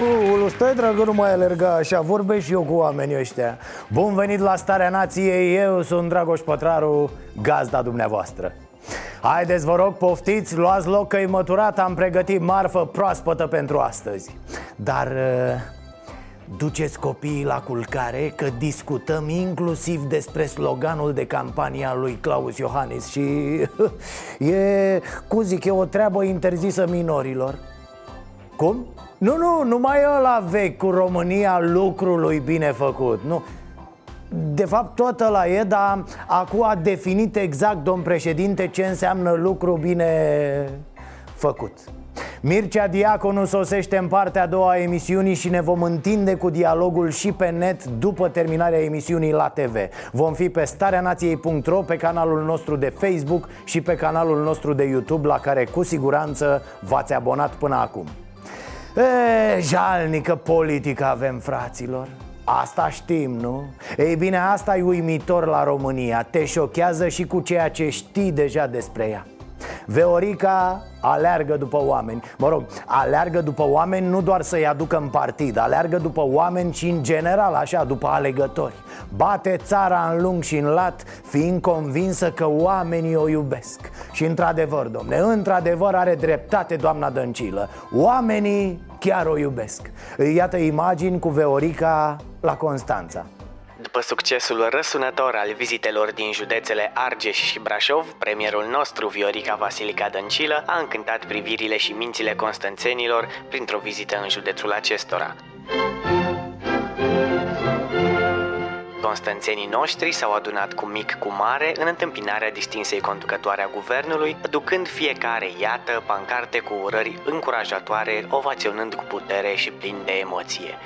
Ulu, stai dragă, nu mai alerga așa, vorbesc și eu cu oamenii ăștia. Bun venit la Starea Nației, eu sunt Dragoș Pătraru, gazda dumneavoastră. Haideți, vă rog, poftiți, luați loc că-i măturat Am pregătit marfă proaspătă pentru astăzi. Dar uh, duceți copiii la culcare Că discutăm inclusiv despre sloganul de campanie al lui Claus Iohannis Și e, cum zic, e o treabă interzisă minorilor Cum? Nu, nu, numai ăla vechi cu România lucrului bine făcut Nu, de fapt, tot ăla e, dar acum a definit exact, domn președinte, ce înseamnă lucru bine făcut. Mircea Diaconu sosește în partea a doua a emisiunii și ne vom întinde cu dialogul și pe net după terminarea emisiunii la TV Vom fi pe stareanației.ro, pe canalul nostru de Facebook și pe canalul nostru de YouTube la care cu siguranță v-ați abonat până acum E, jalnică politică avem, fraților. Asta știm, nu? Ei bine, asta e uimitor la România. Te șochează și cu ceea ce știi deja despre ea Veorica aleargă după oameni. Mă rog, aleargă după oameni nu doar să-i aducă în partid Aleargă după oameni și în general așa, după alegători. Bate țara în lung și în lat Fiind convinsă că oamenii o iubesc. Și într-adevăr, domne, într-adevăr are dreptate doamna Dăncilă. Oamenii chiar o iubesc. Iată imagini cu Veorica la Constanța după succesul răsunător al vizitelor din județele Argeș și Brașov, premierul nostru, Viorica Vasilica Dăncilă, a încântat privirile și mințile constanțenilor printr-o vizită în județul acestora. Constanțenii noștri s-au adunat cu mic cu mare în întâmpinarea distinsei conducătoare a guvernului, ducând fiecare, iată, pancarte cu urări încurajatoare, ovaționând cu putere și plin de emoție.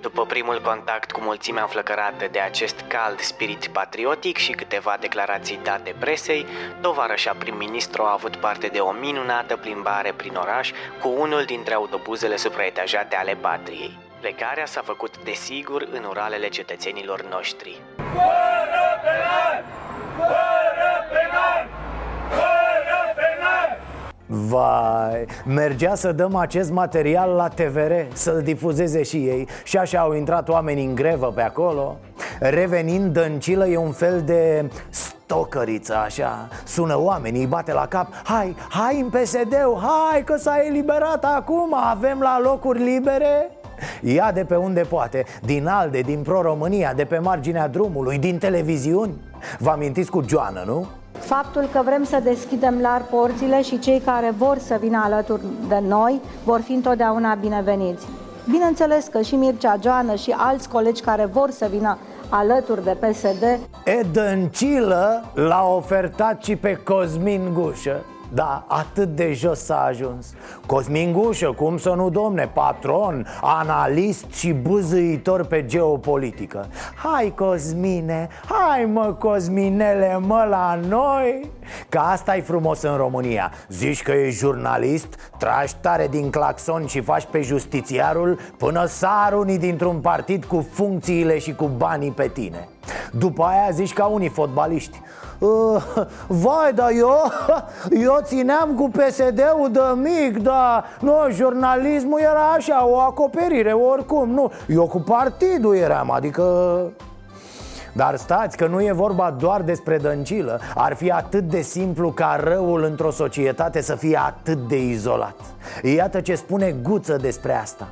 După primul contact cu mulțimea înflăcărată de acest cald spirit patriotic și câteva declarații date presei, tovarășa prim-ministru a avut parte de o minunată plimbare prin oraș cu unul dintre autobuzele supraetajate ale patriei. Plecarea s-a făcut desigur în uralele cetățenilor noștri. Fără penal! Fără Vai, mergea să dăm acest material la TVR Să-l difuzeze și ei. Și așa au intrat oameni în grevă pe acolo. Revenind, Dăncilă e un fel de stocăriță așa. Sună oamenii, îi bate la cap. Hai, hai în psd hai că s-a eliberat acum Avem la locuri libere. Ia de pe unde poate Din ALDE, din Pro-România, de pe marginea drumului, din televiziuni. Vă amintiți cu Joana, nu? Faptul că vrem să deschidem larg porțile și cei care vor să vină alături de noi vor fi întotdeauna bineveniți. Bineînțeles că și Mircea Joană și alți colegi care vor să vină alături de PSD E Dăncilă l-a ofertat și pe Cosmin Gușă da, atât de jos s-a ajuns. Cosmin Gușă, cum să nu domne, patron, analist și buzăitor pe geopolitică. Hai Cosmine, hai mă Cosminele, mă la noi! Că asta e frumos în România. Zici că ești jurnalist, tragi tare din claxon și faci pe justițiarul Până sar unii dintr-un partid cu funcțiile și cu banii pe tine După aia zici ca unii fotbaliști Uh, vai, dar eu, eu țineam cu PSD-ul de mic, da Nu, jurnalismul era așa, o acoperire, oricum, nu Eu cu partidul eram, adică... Dar stați că nu e vorba doar despre dăncilă Ar fi atât de simplu ca răul într-o societate să fie atât de izolat. Iată ce spune Guță despre asta.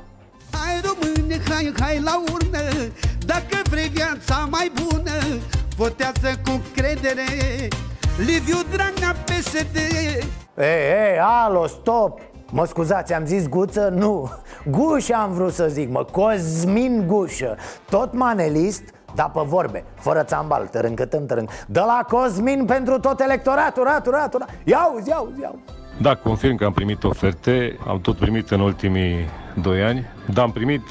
Hai române, hai, hai la urnă Dacă vrei viața mai bună Votează cu credere. Liviu Dragnea PSD Ei, ei, alo, stop! Mă scuzați, am zis Guță? Nu, Gușă am vrut să zic, mă, Cosmin Gușă. Tot manelist, dar pe vorbe, fără țambal, tărâncătăm, tărânc De la Cosmin pentru tot electoratul, ratul, ratul, ratul. Iauzi, iauzi, iauzi Da, confirm că am primit oferte, am tot primit în ultimii doi ani Dar am primit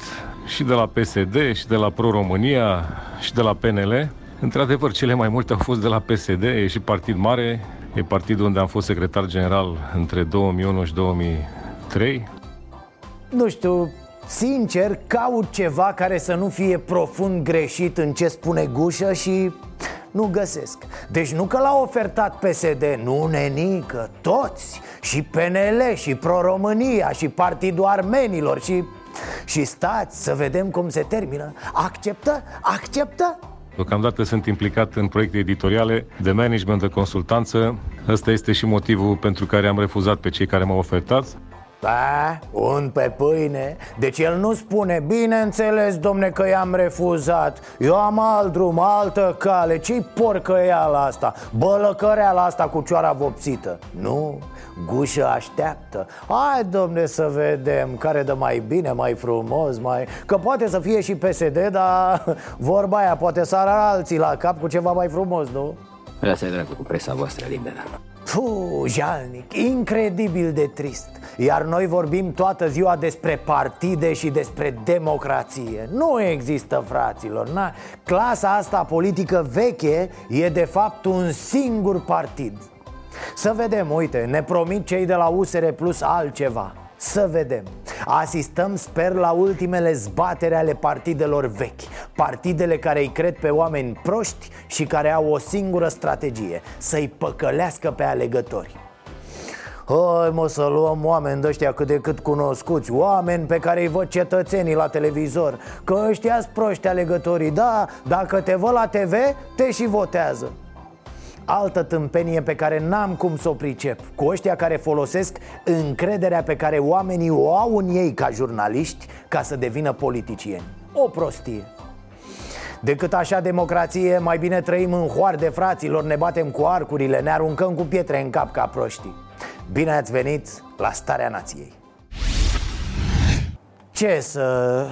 și de la PSD, și de la Pro-România, și de la PNL Într-adevăr, cele mai multe au fost de la PSD, e și partid mare, e partidul unde am fost secretar general între 2001 și 2003. Nu știu, sincer, caut ceva care să nu fie profund greșit în ce spune Gușă și nu găsesc. Deci nu că l-a ofertat PSD, nu nenică, toți Și PNL, și Pro-România, și Partidul Armenilor, și... Și stați să vedem cum se termină Acceptă? Acceptă? Deocamdată sunt implicat în proiecte editoriale de management, de consultanță. Ăsta este și motivul pentru care am refuzat pe cei care m-au ofertat. Da, un pe pâine. Deci el nu spune Bineînțeles, domne, că i-am refuzat. Eu am alt drum, altă cale. Ce-i porcăiala asta? Bălăcăreala asta cu cioara vopsită. Nu, gușă așteaptă. Hai, domne, să vedem Care dă mai bine, mai frumos mai... Că poate să fie și PSD Dar vorba aia poate să ară alții la cap Cu ceva mai frumos, nu? Lasă-i dracu cu presa voastră liberă Puh, jalnic, incredibil de trist. Iar noi vorbim toată ziua despre partide și despre democrație. Nu există, fraților na? Clasa asta politică veche e de fapt un singur partid. Să vedem, uite, ne promit cei de la USR Plus altceva să vedem. Asistăm, sper, la ultimele zbatere ale partidelor vechi. Partidele care îi cred pe oameni proști și care au o singură strategie Să-i păcălească pe alegători. Hai mă să luăm oameni de ăștia cât de cât cunoscuți Oameni pe care îi văd cetățenii la televizor Că ăștia proști alegătorii. Da, dacă te văd la TV, te și votează Altă tâmpenie pe care n-am cum să o pricep. Cu ăștia care folosesc încrederea pe care oamenii o au în ei ca jurnaliști Ca să devină politicieni. O prostie. Decât așa democrație, mai bine trăim în hoarde fraților Ne batem cu arcurile, ne aruncăm cu pietre în cap ca proștii. Bine ați venit la Starea Nației. Ce să...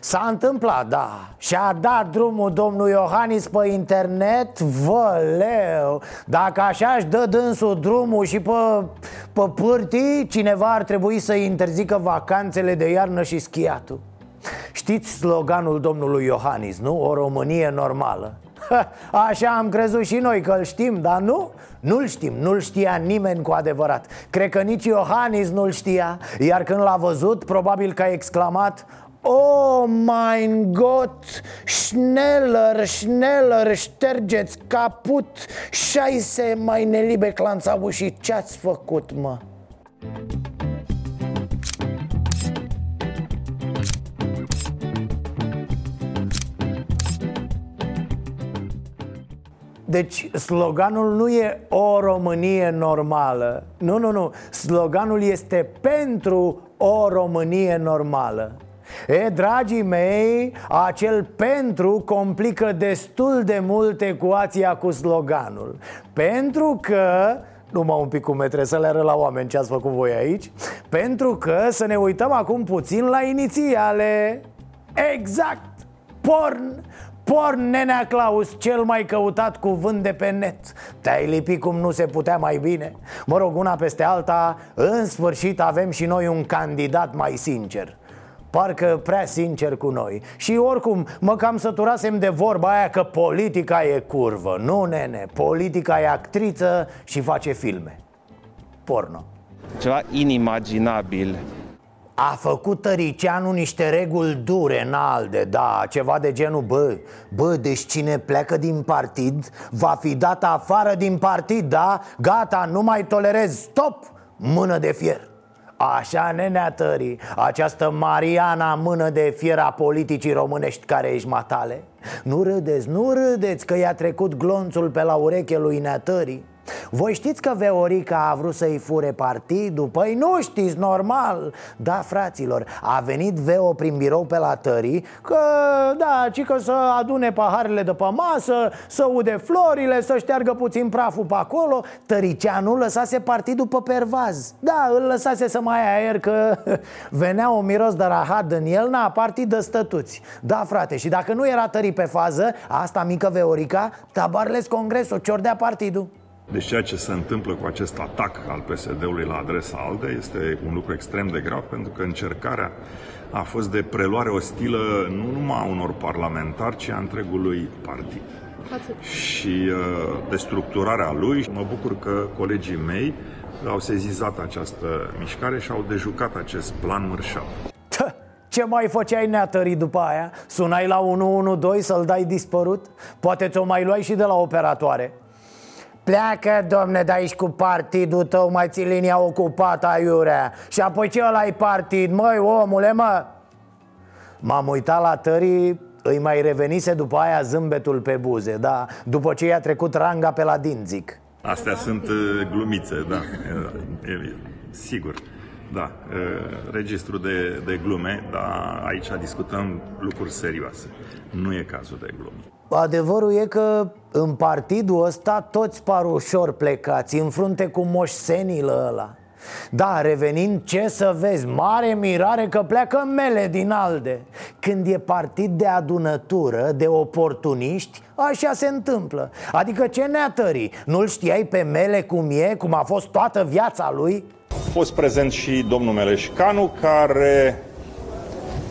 S-a întâmplat, da. Și-a dat drumul domnul Iohannis pe internet Văleu. Dacă așa își dă dânsul drumul și pe, pe pârtii Cineva ar trebui să interzică vacanțele de iarnă și schiatul. Știți sloganul domnului Iohannis, nu? O Românie normală. Așa am crezut și noi că îl știm, dar nu? Nu-l știm, nu-l știa nimeni cu adevărat. Cred că nici Iohannis nu-l știa Iar când l-a văzut, probabil că a exclamat Oh mein Gott, schneller, schneller, ștergeți caput. Șaise mai nelibe clanțavu și ce-ați făcut, mă? Deci sloganul nu e o Românie normală. Nu, nu, nu. Sloganul este pentru o Românie normală E, dragii mei, acel pentru complică destul de mult ecuația cu sloganul. Pentru că numai un pic cum trebuie să le arăt la oameni ce ați făcut voi aici Pentru că să ne uităm acum puțin la inițiale. Exact, porn! Porn, nenea Claus, cel mai căutat cuvânt de pe net. Te-ai lipit cum nu se putea mai bine. Mă rog, una peste alta, în sfârșit avem și noi un candidat mai sincer Parcă prea sincer cu noi. Și oricum, mă cam săturasem de vorba aia că politica e curvă. Nu, nene, politica e actriță și face filme. Porno. Ceva inimaginabil. A făcut Tăricianu niște reguli dure, înalde, da, ceva de genul Bă, bă, deci cine pleacă din partid va fi dat afară din partid, da? Gata, nu mai tolerez, stop, mână de fier Așa, nenea tării, această Mariana mână de fier a politicii românești care ești matale. Nu râdeți, nu râdeți că i-a trecut glonțul pe la ureche lui neatării Voi știți că Veorica a vrut să-i fure partidul? Păi nu știți, normal. Da, fraților, a venit Veo prin birou pe la tării Că, da, ci că să adune paharele de pe masă Să ude florile, să șteargă puțin praful pe acolo. Tăricianu lăsase partidul pe pervaz. Da, îl lăsase să mai aer că venea un miros de rahat în el Na, partid de stătuți. Da, frate, și dacă nu era tării pe fază Asta mică Veorica, tabarles congresul, ciordea partidul deci ceea ce se întâmplă cu acest atac al PSD-ului la adresa ALDE este un lucru extrem de grav pentru că încercarea a fost de preluare ostilă nu numai a unor parlamentari, ci a întregului partid. Și uh, de structurarea lui. Mă bucur că colegii mei au sezizat această mișcare și au dejucat acest plan mărșav. Ce mai făceai neatării după aia? Sunai la 112 să-l dai dispărut? Poate ți-o mai luai și de la operatoare Pleacă, domne, de aici cu partidul tău, mai ții linia ocupată, aiurea. Și apoi ce ăla ai partid, măi, omule, mă? M-am uitat la tării, îi mai revenise după aia zâmbetul pe buze, da? După ce i-a trecut ranga pe la dinzic Astea sunt uh, glumițe, da, e, e, sigur. Da, registru de, de glume, dar aici discutăm lucruri serioase. Nu e cazul de glume. Adevărul e că în partidul ăsta toți par ușor plecați În frunte cu moș senilă ăla. Da, revenind, ce să vezi, mare mirare că pleacă mele din alde. Când e partid de adunătură, de oportuniști, așa se întâmplă. Adică ce neatării, nu-l știai pe mele cum e, cum a fost toată viața lui? A fost prezent și domnul Meleșcanu, care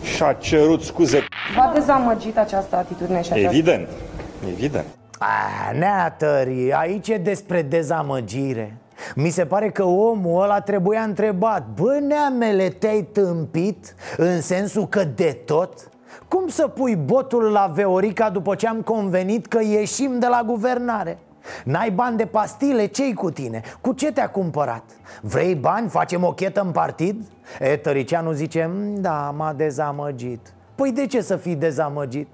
și-a cerut scuze. V-a dezamăgit această atitudine și această... Evident, evident. A, neatări, aici e despre dezamăgire mi se pare că omul ăla trebuia întrebat Bă, neamele, te-ai tâmpit? În sensul că de tot? Cum să pui botul la Veorica după ce am convenit că ieșim de la guvernare? N-ai bani de pastile? Ce-i cu tine? Cu ce te-a cumpărat? Vrei bani? Facem o chetă în partid? E, Tăricianu zice, mm, da, m-a dezamăgit Păi de ce să fii dezamăgit?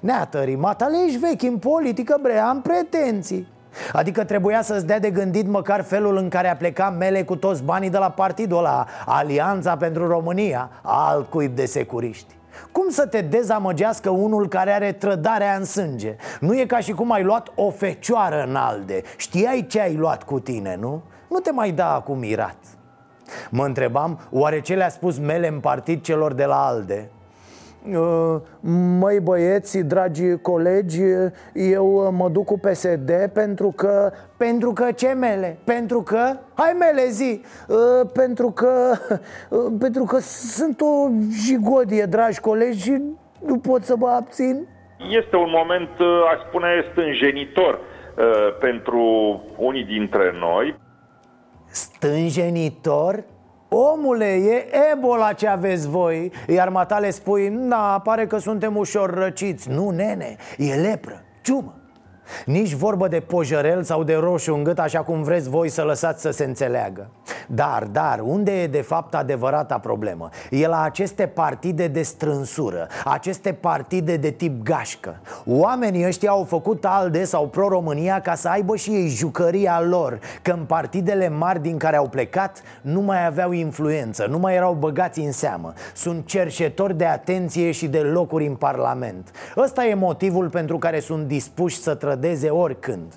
Nea, Tări, matale ești vechi în politică, bre, am pretenții Adică trebuia să-ți dea de gândit măcar felul în care a plecat Mele cu toți banii de la partidul ăla Alianța pentru România, alt cuib de securiști cum să te dezamăgească unul care are trădarea în sânge? Nu e ca și cum ai luat o fecioară în alde Știai ce ai luat cu tine, nu? Nu te mai da acum mirat Mă întrebam, oare ce le-a spus Mele în partid celor de la ALDE? Uh, măi băieți, dragi colegi, eu mă duc cu PSD pentru că... Pentru că ce mele? Pentru că... Hai mele zi! Uh, pentru că... Uh, pentru că sunt o jigodie, dragi colegi, și nu pot să mă abțin. Este un moment, aș spune, stânjenitor pentru unii dintre noi. Stânjenitor? Omule, e Ebola ce aveți voi. Iar matale spui, da, pare că suntem ușor răciți. Nu, nene, e lepră, ciumă. Nici vorbă de pojărel sau de roșu în gât Așa cum vreți voi să lăsați să se înțeleagă Dar, dar, unde e de fapt adevărata problemă? E la aceste partide de strânsură Aceste partide de tip gașcă. Oamenii ăștia au făcut ALDE sau Pro-România Ca să aibă și ei jucăria lor Că în partidele mari din care au plecat Nu mai aveau influență Nu mai erau băgați în seamă. Sunt cerșetori de atenție și de locuri în parlament. Ăsta e motivul pentru care sunt dispuși să trădeze trădeze oricând.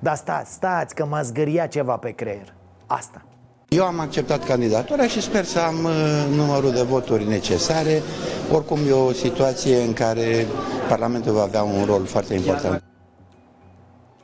Dar stați, stați că m-a zgâriat ceva pe creier. Asta eu am acceptat candidatura și sper să am uh, numărul de voturi necesare. Oricum e o situație în care Parlamentul va avea un rol foarte important.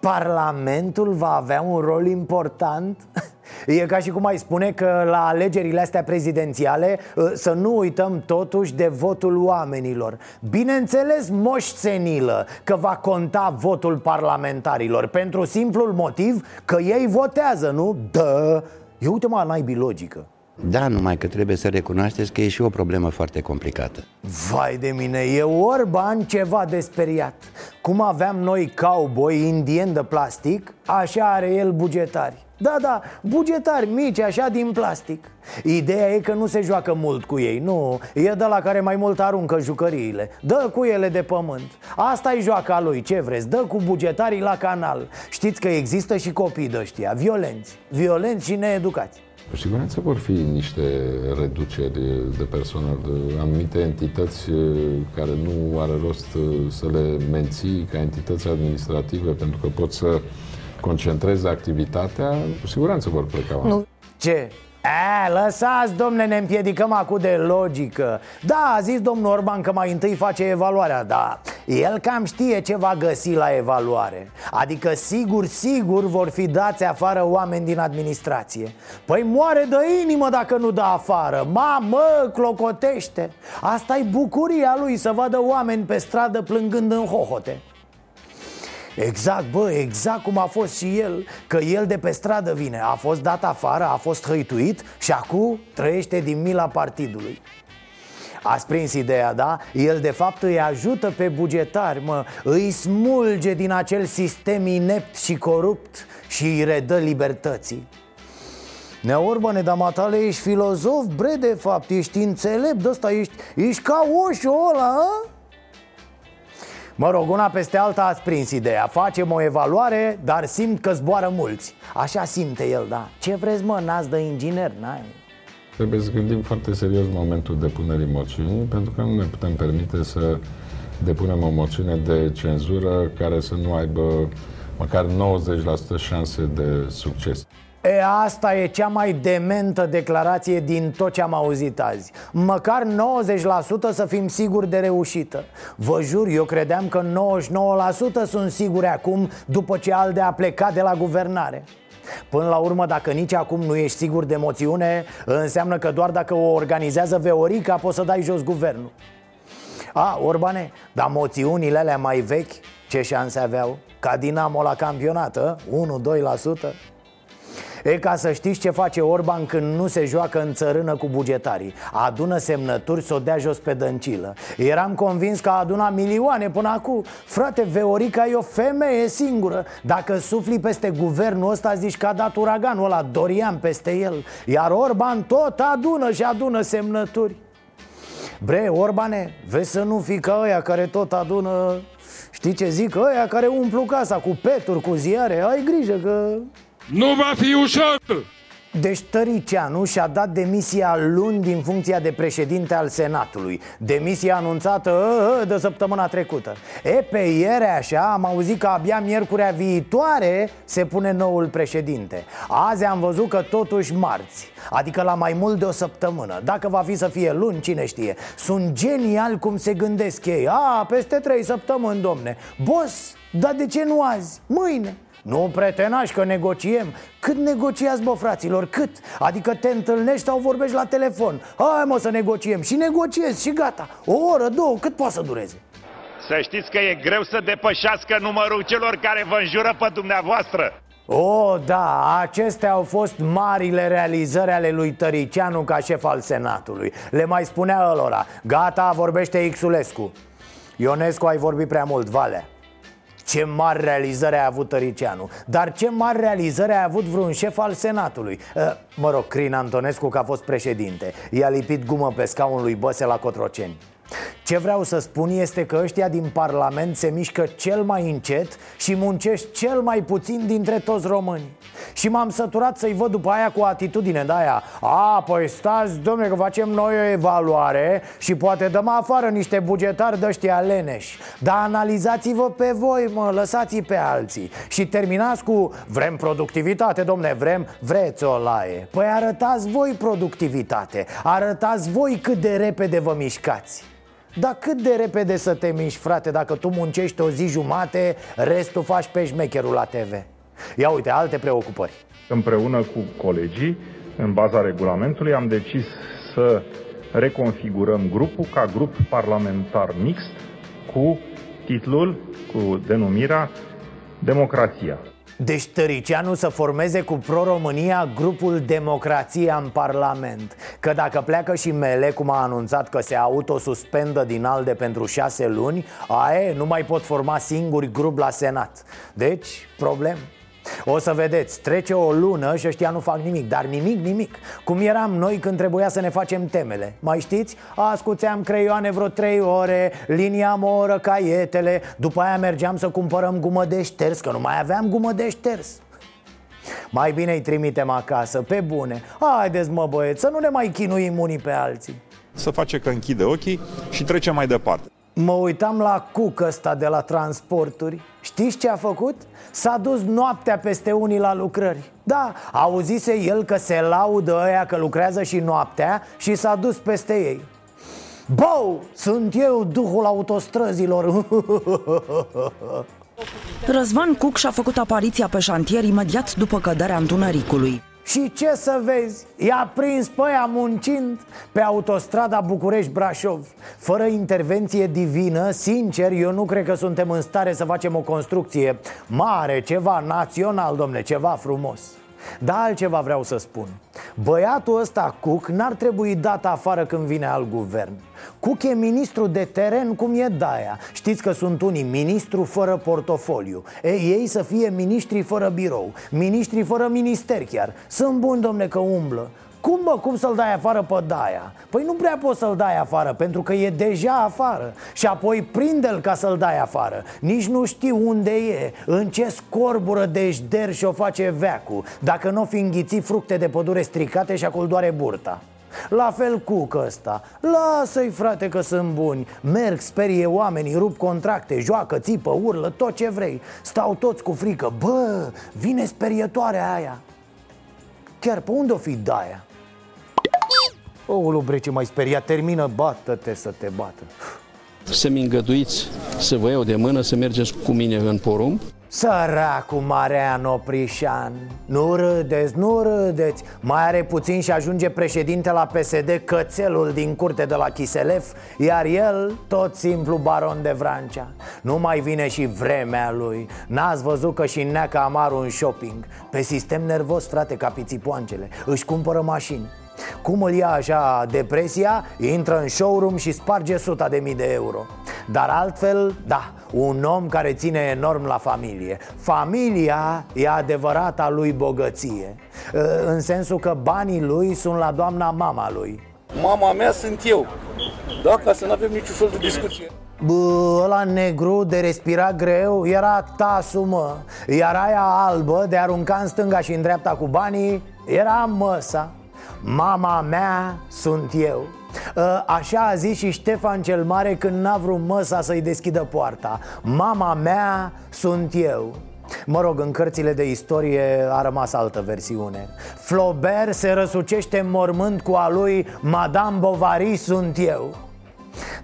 Parlamentul va avea un rol important? E ca și cum ai spune că la alegerile astea prezidențiale ă, Să nu uităm totuși de votul oamenilor Bineînțeles moș senilă că va conta votul parlamentarilor Pentru simplul motiv că ei votează, nu? Dă! E uite mă, naibii logică da, numai că trebuie să recunoașteți că e și o problemă foarte complicată. Vai de mine, e Orban ceva de speriat Cum aveam noi cowboy indieni de plastic, așa are el bugetari. Da, da, bugetari mici, așa din plastic. Ideea e că nu se joacă mult cu ei, nu. E de la care mai mult aruncă jucăriile. Dă cu ele de pământ. Asta e joaca lui, ce vreți, dă cu bugetarii la canal. Știți că există și copii de ăștia, violenți. Violenți și needucați cu siguranță vor fi niște reduceri de personal, de anumite entități care nu are rost să le menții ca entități administrative pentru că pot să concentreze activitatea, cu siguranță vor pleca oameni. Nu. Ce? E, lăsați, domne, ne împiedicăm acum de logică. Da, a zis domnul Orban că mai întâi face evaluarea Da, el cam știe ce va găsi la evaluare. Adică sigur, sigur vor fi dați afară oameni din administrație. Păi moare de inimă dacă nu dă afară. Mamă, clocotește! Asta e bucuria lui să vadă oameni pe stradă plângând în hohote Exact, bă, exact cum a fost și el Că el de pe stradă vine A fost dat afară, a fost hăituit Și acum trăiește din mila partidului Ați prins ideea, da? El de fapt îi ajută pe bugetari, mă Îi smulge din acel sistem inept și corupt Și îi redă libertății Nea Orbane, dar matale ești filozof, bre, de fapt Ești înțelept, ăsta, ești, ești ca oșul ăla, a? Mă rog, una peste alta ați prins ideea. Facem o evaluare, dar simt că zboară mulți. Așa simte el, da. Ce vreți mă, n-ați de inginer, n-ai? Trebuie să gândim foarte serios momentul depunerii moțiunii Pentru că nu ne putem permite să depunem o moțiune de cenzură Care să nu aibă măcar 90% șanse de succes E, asta e cea mai dementă declarație din tot ce am auzit azi. Măcar 90% să fim siguri de reușită. Vă jur, eu credeam că 99% sunt siguri acum După ce Alde a plecat de la guvernare. Până la urmă, dacă nici acum nu ești sigur de moțiune Înseamnă că doar dacă o organizează Veorica poți să dai jos guvernul. A, Orbane, dar moțiunile alea mai vechi, ce șanse aveau? Ca Dinamo la campionată, 1-2% E ca să știți ce face Orban când nu se joacă în țărână cu bugetarii. Adună semnături să o dea jos pe dăncilă. Eram convins că a adunat milioane până acum. Frate, Veorica e o femeie singură. Dacă sufli peste guvernul ăsta zici că a dat uraganul ăla Dorian peste el. Iar Orban tot adună și adună semnături. Bre, Orbane, vezi să nu fii ca ăia care tot adună Știi ce zic? Ăia care umplu casa cu peturi, cu ziare. Ai grijă că nu va fi ușor! Deci Tăricianu și-a dat demisia luni din funcția de președinte al Senatului. Demisia anunțată ă, ă, de săptămâna trecută. E, pe ieri așa, am auzit că abia miercurea viitoare se pune noul președinte. Azi am văzut că totuși marți Adică la mai mult de o săptămână. Dacă va fi să fie luni, cine știe. Sunt genial cum se gândesc ei. A, peste trei săptămâni, domne. Boss, dar de ce nu azi? Mâine nu pretenași că negociem. Cât negociați, bă, fraților, cât? Adică te întâlnești sau vorbești la telefon. Hai, mă, să negociem. Și negociezi și gata. O oră, două, cât poate să dureze? Să știți că e greu să depășească numărul celor care vă înjură pe dumneavoastră. O, da, acestea au fost marile realizări ale lui Tăricianu ca șef al Senatului. Le mai spunea ălora. Gata, vorbește Xulescu. Ionescu, ai vorbit prea mult, Valea ce mari realizări a avut Tăricianu. Dar ce mari realizări a avut vreun șef al Senatului. Uh, Mă rog, Crin Antonescu că a fost președinte. I-a lipit gumă pe scaunul lui Băse la Cotroceni ce vreau să spun este că ăștia din Parlament se mișcă cel mai încet și muncești cel mai puțin dintre toți românii Și m-am săturat să-i văd după aia cu atitudine de aia. A, păi stați, domne, că facem noi o evaluare și poate dăm afară niște bugetari de ăștia leneși. Dar analizați-vă pe voi, mă, lăsați pe alții. Și terminați cu vrem productivitate, domne, vrem, vreți o laie. Păi arătați voi productivitate, arătați voi cât de repede vă mișcați dar cât de repede să te miști, frate, dacă tu muncești o zi jumate, restul faci pe șmecherul la TV Ia uite, alte preocupări Împreună cu colegii, în baza regulamentului, am decis să reconfigurăm grupul ca grup parlamentar mixt cu titlul, cu denumirea Democrația. Deci Tăricianu să formeze cu Pro-România grupul Democrația în Parlament. Că dacă pleacă și Mele, cum a anunțat că se autosuspendă din ALDE pentru șase luni Aie, nu mai pot forma singuri grup la Senat. Deci, problem O să vedeți, trece o lună și ăștia nu fac nimic Dar nimic, nimic. Cum eram noi când trebuia să ne facem temele. Mai știți? Ascuțeam creioane vreo trei ore Liniam o oră caietele. După aia mergeam să cumpărăm gumă de șters Că nu mai aveam gumă de șters. Mai bine îi trimitem acasă, pe bune. Haideți mă băieți, să nu ne mai chinuim unii pe alții. Să face că închide ochii și trece mai departe Mă uitam la cuc ăsta de la transporturi. Știți ce a făcut? S-a dus noaptea peste unii la lucrări. Da, auzise el că se laudă ăia că lucrează și noaptea Și s-a dus peste ei. Bou, sunt eu duhul autostrăzilor. Răzvan Cuc și-a făcut apariția pe șantier imediat după căderea întunericului și ce să vezi, i-a prins pe aia muncind pe autostrada București-Brașov. Fără intervenție divină, sincer, eu nu cred că suntem în stare să facem o construcție mare, ceva național, domne, ceva frumos dar altceva vreau să spun. Băiatul ăsta, Cuc, n-ar trebui dat afară când vine al guvern. Cuc e ministru de teren cum e Daia. Știți că sunt unii ministru fără portofoliu. E, Ei să fie ministri fără birou Ministri fără minister chiar. Sunt buni, domne, că umblă cum mă, cum să-l dai afară pe Daia? Păi nu prea poți să-l dai afară Pentru că e deja afară. Și apoi prinde-l ca să-l dai afară. Nici nu știu unde e În ce scorbură de șder și o face veacu Dacă nu fi înghiți fructe de pădure stricate și acolo doare burta. La fel cu ăsta. Lasă-i frate că sunt buni. Merg, sperie oamenii, rup contracte Joacă, țipă, urlă, tot ce vrei. Stau toți cu frică. Bă, vine sperietoarea aia. Chiar pe unde o fi Daia? O, brece, mai speriat, termină, bată-te să te bată. Să-mi îngăduiți să vă iau de mână să mergeți cu mine în porumb? Săracu Marean Oprișan Nu râdeți, nu râdeți. Mai are puțin și ajunge președinte la PSD Cățelul din curte de la Chiselef Iar el, tot simplu baron de Vrancea. Nu mai vine și vremea lui. N-ați văzut că și neacă Amaru în shopping? Pe sistem nervos, frate, ca pițipoancele. Își cumpără mașini cum îl ia așa depresia, intră în showroom și sparge suta de mii de euro. Dar altfel, da, un om care ține enorm la familie. Familia e adevărata lui bogăție În sensul că banii lui sunt la doamna mama lui. Mama mea sunt eu. Da, ca să nu avem niciun fel de discuție. Bă, ăla negru de respira greu era tasul, mă. Iar aia albă de arunca în stânga și în dreapta cu banii era măsa Mama mea sunt eu. Ă, Așa a zis și Ștefan cel Mare când n-a vrut măsa să-i deschidă poarta. Mama mea sunt eu. Mă rog, în cărțile de istorie a rămas altă versiune. Flaubert se răsucește în mormânt cu a lui Madame Bovary sunt eu.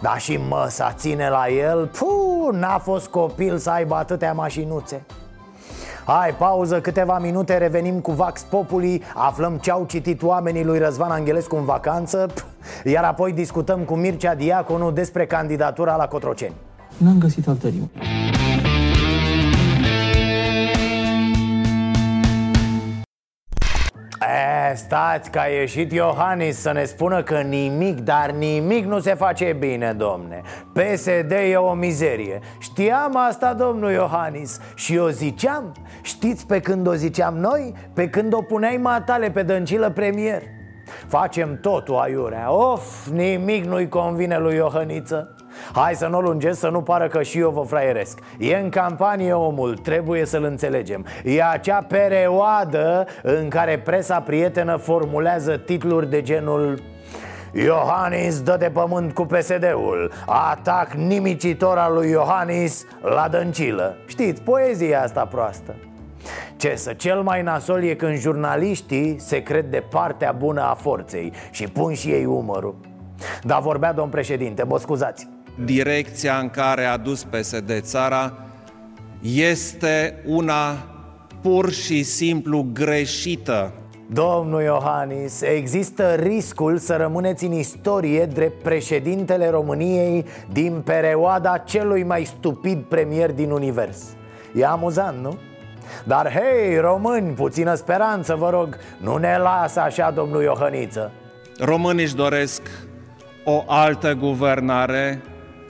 Da și măsa ține la el. Puh, n-a fost copil să aibă atâtea mașinuțe Hai, pauză, câteva minute, revenim cu Vax Populi Aflăm ce au citit oamenii lui Răzvan Angelescu în vacanță Iar apoi discutăm cu Mircea Diaconu despre candidatura la Cotroceni. N-am găsit altăriu E, stați că a ieșit Iohannis să ne spună că nimic, dar nimic nu se face bine, domne. PSD e o mizerie. Știam asta, domnul Iohannis Și eu ziceam, știți pe când o ziceam noi? Pe când o puneai matale pe dăncilă premier. Facem totul aiurea. Of, nimic nu-i convine lui Iohăniță Hai să nu lungesc, să nu pară că și eu vă fraieresc. E în campanie omul, trebuie să-l înțelegem. E acea perioadă în care presa prietenă formulează titluri de genul Iohannis dă de pământ cu PSD-ul Atac nimicitor al lui Iohannis la dăncilă. Știți, poezia asta proastă. Ce să, cel mai nasol e când jurnaliștii se cred de partea bună a forței Și pun și ei umărul. Dar vorbea domn președinte, mă scuzați direcția în care a dus PSD țara este una pur și simplu greșită. Domnul Iohannis, există riscul să rămâneți în istorie drept președintele României din perioada celui mai stupid premier din univers. E amuzant, nu? Dar hei, români, puțină speranță, vă rog, nu ne lasă așa, domnul Iohăniță Românii își doresc o altă guvernare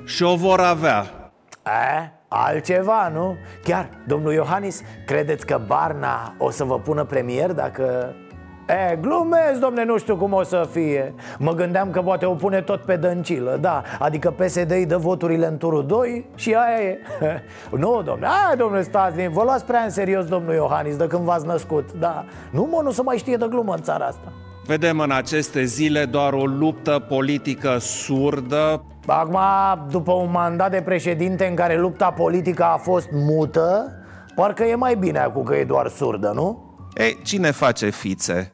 și o vor avea. A? Altceva, nu? Chiar, domnul Iohannis, credeți că Barna o să vă pună premier dacă... E, glumesc, domne, nu știu cum o să fie Mă gândeam că poate o pune tot pe dăncilă, da Adică PSD îi dă voturile în turul 2 și aia e Nu, domne, aia, domne, stați Vă luați prea în serios, domnul Iohannis, de când v-ați născut Da, nu, mă, nu se mai știe de glumă în țara asta Vedem în aceste zile doar o luptă politică surdă Acum, după un mandat de președinte în care lupta politică a fost mută Parcă e mai bine acum că e doar surdă, nu? Ei, cine face fițe?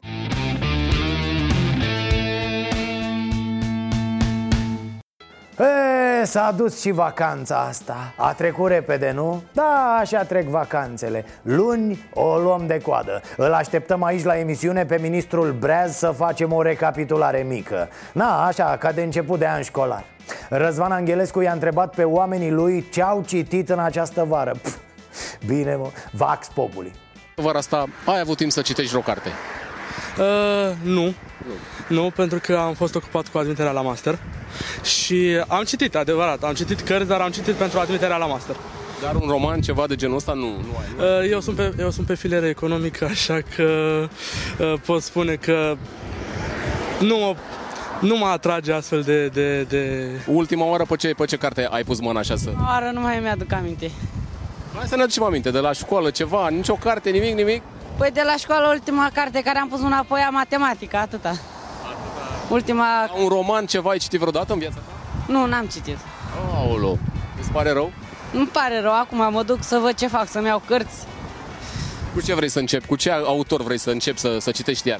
E, s-a dus și vacanța asta. A trecut repede, nu? Da, așa trec vacanțele. Luni o luăm de coadă. Îl așteptăm aici la emisiune pe ministrul Breaz Să facem o recapitulare mică. Na, așa, ca de început de an școlar. Răzvan Angelescu i-a întrebat pe oamenii lui ce au citit în această vară. Pff, Bine, mă, Vax Populi. Vara asta ai avut timp să citești vreo carte? Uh, nu. nu. Nu, pentru că am fost ocupat cu admiterea la master și am citit, adevărat, am citit cărți, dar am citit pentru admiterea la master. Dar un roman, ceva de genul ăsta, nu, nu ai, nu? Uh, eu, sunt pe, eu sunt pe filieră economică, așa că uh, pot spune că nu mă, nu mă atrage astfel de, de, de... Ultima oară pe ce, pe ce carte ai pus mâna așa să... Oară nu mai mi-aduc aminte. Hai să ne aducem aminte, de la școală ceva, nicio carte, nimic, nimic? Păi de la școală ultima carte care am pus mâna apoi a matematică, atâta. atâta. Ultima... Un roman, ceva ai citit vreodată în viața ta? Nu, n-am citit. Aolo, îți pare rău? Nu pare rău, acum mă duc să văd ce fac, să-mi iau cărți. Cu ce vrei să începi? Cu ce autor vrei să începi să, să citești iar?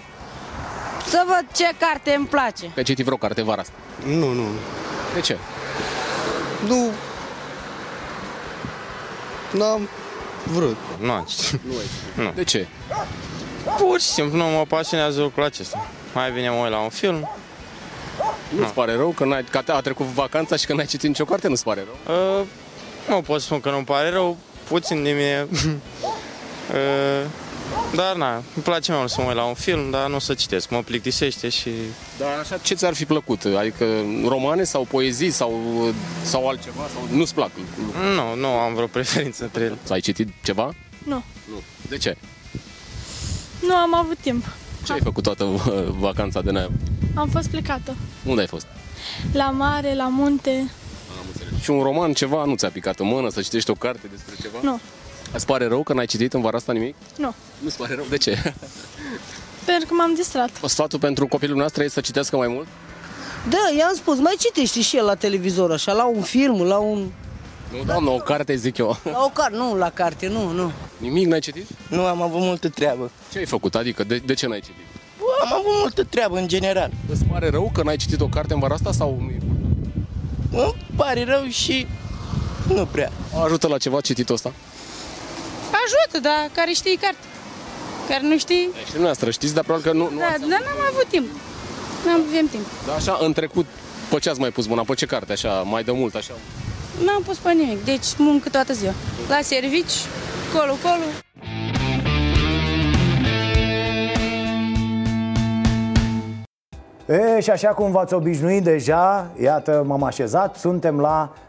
Să văd ce carte îmi place. Ai citit vreo carte vara asta? Nu, nu. De ce? Nu. N-am vrut. Nu am citit. Nu ai Nu. De ce? Pur și simplu nu mă pasionează lucrul acesta. Mai bine mă uit la un film. Nu-ți pare rău că, n-ai, că a trecut vacanța și că n-ai citit nicio carte? Nu-ți pare rău? Uh, nu pot spun că nu-mi pare rău. Puțin de mine... uh, dar na, îmi place mai mult să mă uit la un film, dar nu să citesc, mă plictisește și... Dar așa, ce ți-ar fi plăcut? Adică romane sau poezii sau, sau altceva? Sau nu-ți plac? Nu, nu am vreo preferință între ele. Ai citit ceva? Nu. Nu. De ce? Nu am avut timp. Ce ai făcut toată uh, vacanța de n Am fost plecată. Unde ai fost? La mare, la munte. Am înțeles. Și un roman, ceva, nu ți-a picat în mână să citești o carte despre ceva? Nu. Îți pare rău că n-ai citit în vara asta nimic? Nu. Nu-ți pare rău? De ce? Pentru că m-am distrat. Sfatul pentru copilul nostru e să citească mai mult? Da, i-am spus, mai citește și el la televizor, așa, la un film, la un... Nu, doamnă, o carte zic eu. La o carte, nu, la carte, nu, nu. Nimic n-ai citit? Nu, am avut multă treabă. Ce ai făcut? Adică, de, de ce n-ai citit? Bă, am avut multă treabă, în general. Îți pare rău că n-ai citit o carte în vara asta sau nu e? Îmi pare rău și nu prea. Ajută la ceva cititul ăsta? Ajută, dar care știi carte. Care nu știi? Și dumneavoastră știți, dar probabil că nu... nu Da, ați... dar n-am avut timp. N-am avut timp. Da, așa, în trecut, pe ce ați mai pus mâna? Pe ce carte, așa, mai de mult, așa? N-am pus pe nimic, deci muncă toată ziua. La servici, colo, colo. E, și așa cum v-ați obișnuit deja, iată, m-am așezat, suntem la uh,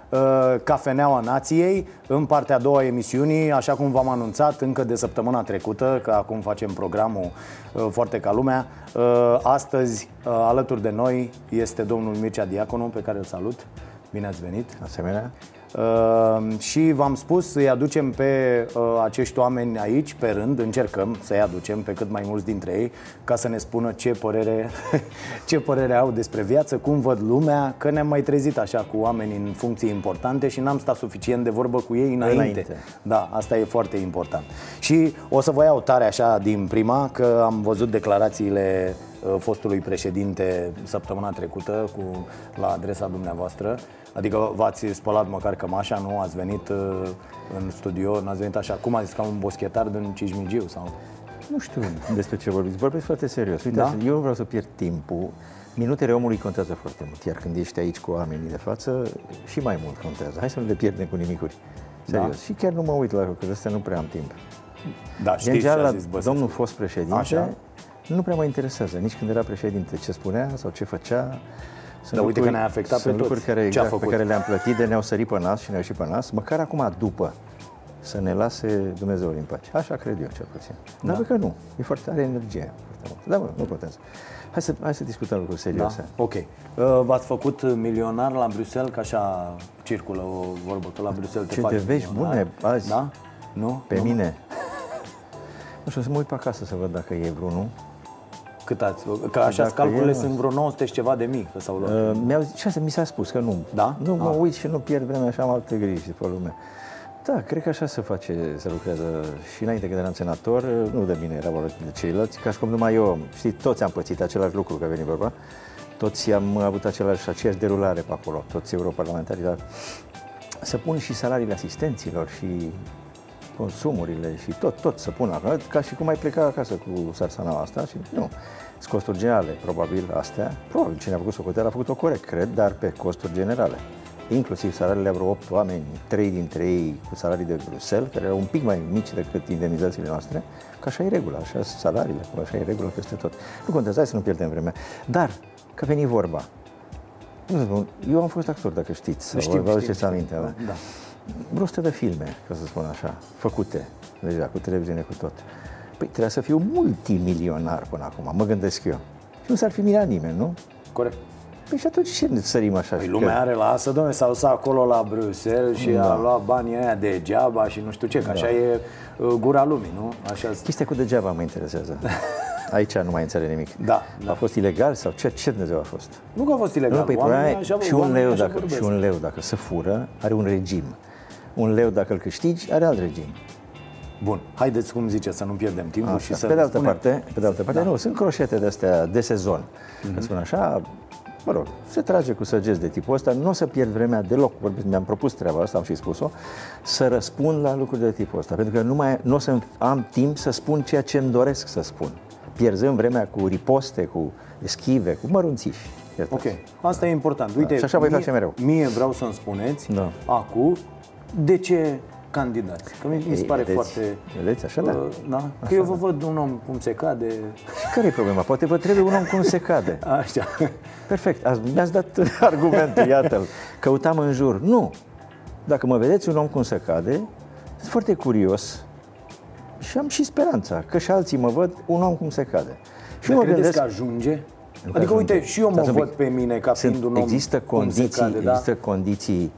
Cafeneaua Nației, în partea a doua a emisiunii, așa cum v-am anunțat încă de săptămâna trecută, că acum facem programul uh, foarte ca lumea. Uh, astăzi, uh, alături de noi, este domnul Mircea Diaconu, pe care îl salut. Bine ați venit! Asemenea. Uh, și v-am spus să-i aducem pe uh, acești oameni aici, pe rând, încercăm să-i aducem pe cât mai mulți dintre ei, ca să ne spună ce părere, ce părere au despre viață, cum văd lumea, că ne-am mai trezit așa cu oameni în funcții importante și n-am stat suficient de vorbă cu ei înainte. Înainte. Da, asta e foarte important. Și o să vă iau tare așa din prima, că am văzut declarațiile uh, fostului președinte săptămâna trecută cu, la adresa dumneavoastră. Adică v-ați spălat măcar cămașa, nu? Ați venit uh, în studio, n-ați venit așa, cum a zis, ca un boschetar din Cismigiu sau... Nu știu despre ce vorbiți, vorbesc foarte serios. Uite, Da? eu nu vreau să pierd timpul. Minutele omului contează foarte mult, iar când ești aici cu oamenii de față, și mai mult contează. Hai să nu le pierdem cu nimicuri. Serios. Da. Și chiar nu mă uit la lucruri astea, nu prea am timp. Da, În știți ce general, a la zis Băsescu. domnul fost președinte, Așa. nu prea mă interesează nici când era președinte ce spunea sau ce făcea Dar uite că ne-a afectat sunt pe lucruri toți. care, Ce a exact, pe făcut? care le-am plătit, de ne-au sărit pe nas și ne-au ieșit pe nas, măcar acum după să ne lase Dumnezeu în pace. Așa cred eu, cel puțin. Da. Dar că nu. E foarte are energie. Foarte mult. Da, mă, nu contează. Hai să, hai să discutăm lucruri serioase. Da? Ok. Uh, V-ați făcut milionar la Bruxelles, că așa circulă o vorbă, că la Bruxelles te Ce faci de vești milionar. bune azi. Da? Nu? Pe nu? mine. Nu știu, să mă uit pe acasă să văd dacă e vreunul. Cât ați? Că așa Dacă calculele e, sunt vreo 900 și ceva de mii că s-au luat. Uh, mi-au, zis- și asta mi s-a spus că nu. Da? Nu mă Ah. uit și nu pierd vremea așa am alte griji pe lume. Da, cred că așa se face, se lucrează și înainte când eram senator, nu de mine, era vorba de ceilalți, ca și cum numai eu, știi, toți am pățit același lucru, că veni vorba, toți am avut același, aceeași derulare pe acolo, toți europarlamentarii, dar să pun și salariile asistenților și consumurile și tot, tot să pun acolo, ca și cum ai pleca acasă cu sarsana asta și nu. Sunt costuri generale, probabil astea. Probabil cine a făcut socoteala a făcut-o corect, cred, dar pe costuri generale. Inclusiv salariile a vreo 8 oameni, 3 dintre ei cu salarii de Bruxelles, care erau un pic mai mici decât indemnizațiile noastre, că așa e regula, așa sunt salariile, că așa e regula peste tot. Nu contează, hai să nu pierdem vremea. Dar, că veni vorba, nu spun, eu am fost actor, dacă știți, sau Știm, vă știm, aduceți știm. aminte. Da. Da. Vreo 100 de filme, ca să spun așa, făcute deja, cu televiziune, cu tot. Păi trebuia să fiu multimilionar până acum, mă gândesc eu. Și nu s-ar fi mirat nimeni, nu? Corect. Păi și atunci ce ne sărim așa? Păi și lumea că- are la asta, domnule, s-au dus acolo la Bruxelles și Da. a luat banii aia degeaba și nu știu ce, că Da. așa e uh, gura lumii, nu? Așa Chestia cu degeaba mă interesează. Aici nu mai înțeleg nimic. Da, A fost ilegal sau ce, ce Dumnezeu a fost? Nu că a fost ilegal, Nu, păi oamenii problema e, așa- și un, oamenii leu așa dacă, vorbesc. și un leu dacă se fură are un regim. Un leu dacă îl câștigi are alt regim. Bun, haideți cum zice, să nu pierdem timpul Așa. și să pe de altă spunem- parte, pe de altă parte, Da. nu, sunt croșete de astea de sezon. Mhm. Că spun așa, mă rog, se trage cu săgeți de tipul ăsta, nu o să pierd vremea deloc, vorbesc, mi-am propus treaba asta, am și spus-o, să răspund la lucruri de tipul ăsta, pentru că nu mai nu o să am timp să spun ceea ce îmi doresc să spun, pierzând vremea cu riposte, cu eschive, cu mărunțiși. Ok, asta e important. Uite, Da, și așa voi mie, face mereu. Mie vreau să-mi spuneți, Da. acum, de ce candidați? Că mi, mi se Ei, pare vedeți, foarte... vedeți, așa da. Uh, da? Că Așa eu da. vă văd un om cum se cade... Și care e problema? Poate vă trebuie un om cum se cade. Așa. Perfect, ați, mi-ați dat argumentul, iată-l. Căutam în jur. Nu. Dacă mă vedeți un om cum se cade, sunt foarte curios și am și speranța că și alții mă văd un om cum se cade. Și Dar mă credeți gândesc... că ajunge? Nu că Adică, ajunge. uite, și eu mă Stați un văd pic. pe mine ca Sunt, fiind un om există cum se condiții, cade, da? există condiții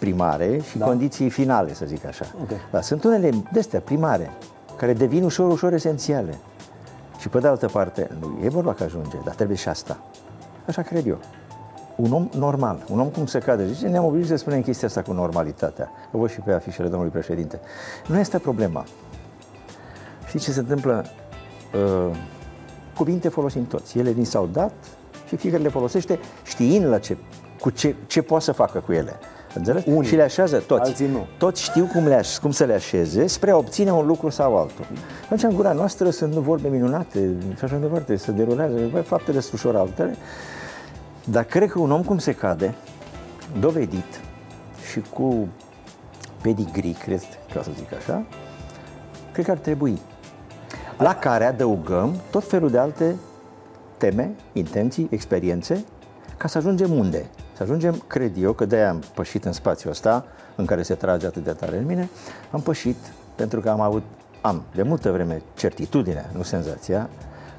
primare și Da. condiții finale, să zic așa. Ok. Dar sunt unele de astea primare, care devin ușor, ușor esențiale. Și pe de altă parte, nu e vorba că ajunge, dar trebuie și asta. Așa cred eu. Un om normal, un om cum se cade. Zice, ne-am obișnuit să spunem chestia asta cu normalitatea. O văd și pe afișele domnului președinte. Nu este problema. Știți ce se întâmplă? Uh, cuvinte folosim toți. Ele ni s-au dat și fiecare le folosește știind la ce, cu ce, ce poate să facă cu ele. Înțeles? Unii, și le așează toți. alții nu. Toți știu cum, le aș, cum să le așeze spre a obține un lucru sau altul. Atunci în gura noastră sunt vorbe minunate și așa mai departe, se derulează bă, fapte de ușor altele. Dar cred că un om cum se cade, dovedit și cu pedigree, cred, ca să zic așa, cred că ar trebui. La care adăugăm tot felul de alte teme, intenții, experiențe, ca să ajungem unde? Să ajungem, cred eu, că de-aia am pășit în spațiul ăsta, în care se trage atât de tare în mine, am pășit pentru că am avut, am de multă vreme certitudinea, nu senzația,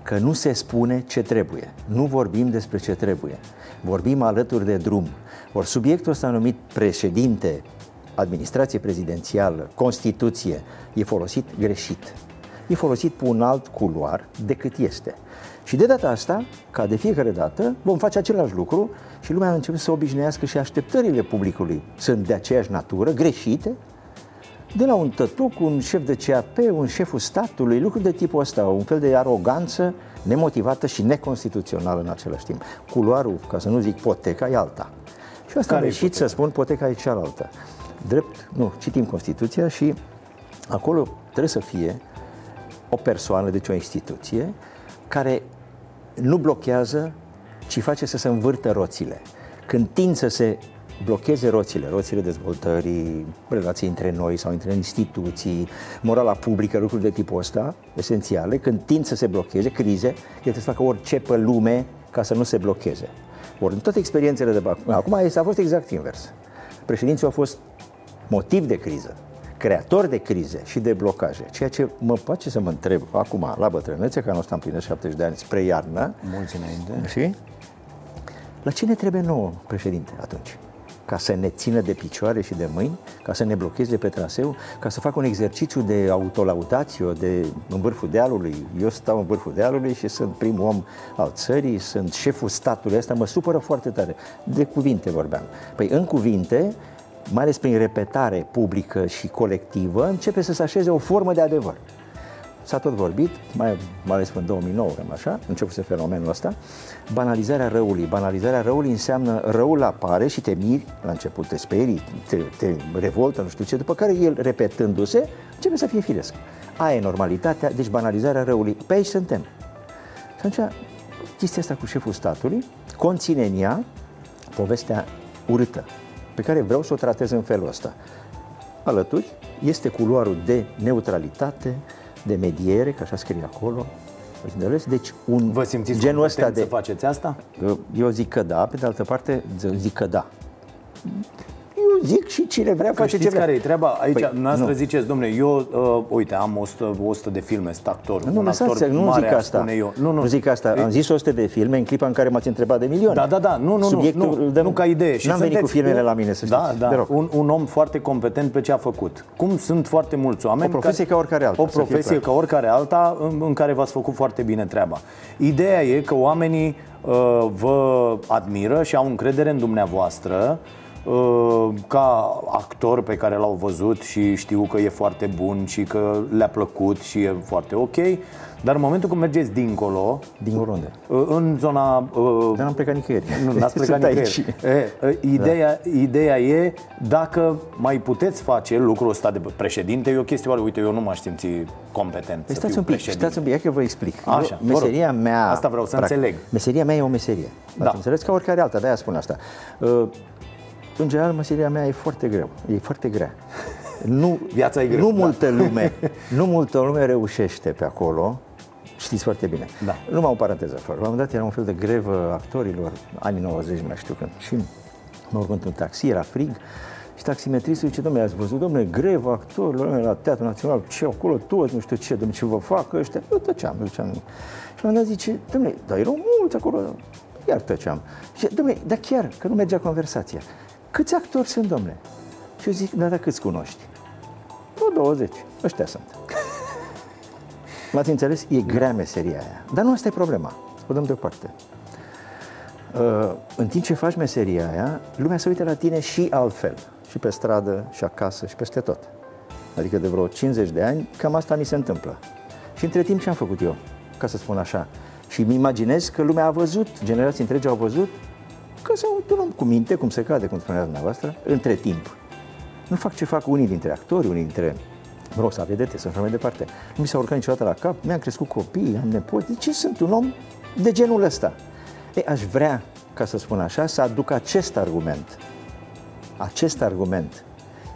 că nu se spune ce trebuie. Nu vorbim despre ce trebuie. Vorbim alături de drum. Ori subiectul ăsta numit președinte, administrație prezidențială, Constituție, e folosit greșit. E folosit pe un alt culoar decât este. Și de data asta, ca de fiecare dată, vom face același lucru și lumea a început să obișnuiască și așteptările publicului sunt de aceeași natură, greșite, de la un tătuc, un șef de CAP, un șeful statului, lucruri de tipul ăsta, un fel de aroganță nemotivată și neconstituțională în același timp. Culoarul, ca să nu zic poteca, e alta. Și asta am Care e ieșit să spun, poteca e cealaltă. Drept, nu, citim Constituția și acolo trebuie să fie o persoană, deci o instituție, care nu blochează, ci face să se învârtă roțile. Când tind să se blocheze roțile, roțile dezvoltării, relații între noi sau între instituții, morala publică, lucruri de tipul ăsta, esențiale, când tind să se blocheze, crize, el trebuie să facă orice pe lume ca să nu se blocheze. Ori în toate experiențele de până acum a fost exact invers. Președinții au fost motiv de criză, creator de crize și de blocaje. Ceea ce mă face să mă întreb acum, la bătrânețe, că nu ăsta împlinesc 70 de ani spre iarnă. Mulți înainte. Și? La ce ne trebuie nouă, președinte, atunci? Ca să ne țină de picioare și de mâini, ca să ne blocheze pe traseu, ca să facă un exercițiu de autolaudație, de în vârful dealului. Eu stau în vârful dealului și sunt primul om al țării, sunt șeful statului. Asta mă supără foarte tare. De cuvinte vorbeam. Păi în cuvinte mai ales prin repetare publică și colectivă, începe să se așeze o formă de adevăr. S-a tot vorbit, mai, mai ales în 2009, cam așa, începuse fenomenul ăsta, banalizarea răului. Banalizarea răului înseamnă răul apare și te miri, la început te sperii, te, te revoltă, nu știu ce, după care el, repetându-se, începe să fie firesc. Aia e normalitatea, deci banalizarea răului. Pe aici suntem. Și atunci, chestia asta cu șeful statului conține în ea povestea urâtă, pe care vreau să o tratez în felul ăsta. Alături este culoarul de neutralitate, de mediere, că așa scrie acolo, deci un Vă simțiți genul ăsta de... să faceți asta? Eu, eu zic că da, pe de altă parte zic că da eu zic și cine vrea face ce vrea. care e treaba? Aici, păi, noastră nu. ziceți, domnule, eu, uh, uite, am 100, 100 de filme, sunt actor, nu, un actor nu mare, zic asta. eu. Nu, nu. nu zic asta. Am zis 100 de filme în clipa în care m-ați întrebat de milioane. Da, da, da. Nu, nu, Subiectul nu, nu, nu ca idee. Și N-am venit cu filmele la mine, să da, știți. Da, da. Un, un om foarte competent pe ce a făcut. Cum sunt foarte mulți oameni. O profesie care, ca oricare alta. O profesie ca oricare alta în, în care v-ați făcut foarte bine treaba. Ideea e că oamenii uh, vă admiră și au încredere în dumneavoastră Uh, ca actor pe care l-au văzut și știu că e foarte bun și că le-a plăcut și e foarte ok dar în momentul când mergeți dincolo Dincolo unde? Uh, în zona... Uh, Dar n-am plecat nicăieri Nu, n-ați plecat nicăieri e, ideea, da. ideea e dacă mai puteți face lucrul ăsta de președinte E o chestie oare, uite, eu nu m-aș simți competent păi să stați fiu un pic, președinte. stați un pic, hai că vă explic Așa, eu, Meseria mea Asta vreau să practic, înțeleg Meseria mea e o meserie da. înțeles ca oricare alta, de-aia spun asta uh, în general, meseria mea e foarte greu, e foarte grea. Nu, Viața e greu, nu da. multă lume, nu multă lume reușește pe acolo, știți foarte bine. Da. Numai o paranteză fără. La un moment dat era un fel de grevă actorilor, anii 90, mai știu când. Și mă urc într-un taxi, era frig, și taximetristul zice, domnule, ați văzut, domnule, grevă actorilor la Teatrul Național, ce acolo, toți, nu știu ce, domnule, ce vă fac ăștia? Eu tăceam, tăceam. Și la un dat zice, domnule, dar erau mulți acolo, iar tăceam. Și domnule, dar chiar, că nu mergea conversația. Câți actori sunt, domnule? Și eu zic, da, dar câți cunoști? Vreo 20. Ăștia sunt. M-ați înțeles? E grea meseria aia. Dar nu asta e problema. O dăm deoparte. Uh, în timp ce faci meseria aia, lumea se uită la tine și altfel. Și pe stradă, și acasă, și peste tot. Adică de vreo 50 de ani, cam asta mi se întâmplă. Și între timp ce am făcut eu, ca să spun așa? Și îmi imaginez că lumea a văzut, generații întregi au văzut că sunt un om cu minte, cum se cade, cum spunea dumneavoastră, între timp. Nu fac ce fac unii dintre actori, unii dintre mă rog, să vedete, să așa mai departe. Nu mi s-a urcat niciodată la cap, mi-am crescut copii, am nepoți, de ce sunt un om de genul ăsta? Ei, aș vrea, ca să spun așa, să aduc acest argument. Acest argument.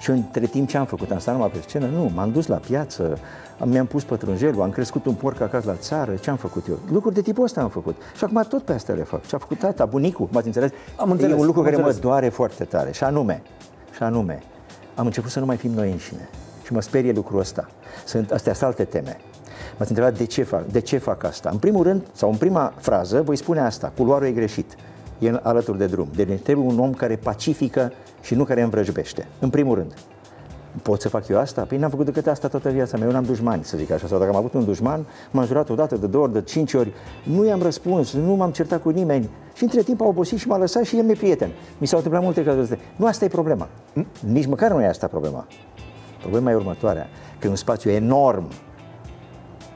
Și eu, între timp, ce am făcut? Am stat numai pe scenă? Nu, m-am dus la piață, mi-am pus pătrunjelul, am crescut un porc acasă la țară, ce am făcut eu? Lucruri de tipul ăsta am făcut. Și acum tot pe astea le fac. Ce a făcut tata, bunicul, m-ați înțeles? Am înțeles, e un lucru am care înțeles. mă doare foarte tare. Și anume, și anume, am început să nu mai fim noi înșine. Și mă sperie lucrul ăsta. Sunt, astea sunt alte teme. M-ați întrebat de ce, fac, de ce fac asta. În primul rând, sau în prima frază, voi spune asta, culoarul e greșit. E alături de drum. Deci trebuie un om care pacifică și nu care învrăjbește. În primul rând. Pot să fac eu asta? Păi n-am făcut decât asta toată viața mea. Eu n-am dușmani, să zic așa. Sau dacă am avut un dușman, m-am jurat o dată, de două ori, de cinci ori. Nu i-am răspuns, nu m-am certat cu nimeni. Și între timp a obosit și m-a lăsat și el mi-e prieten. Mi s-au întâmplat multe cazuri astea. Nu asta e problema. Nici măcar nu e asta problema. Problema e următoarea. Că e un spațiu enorm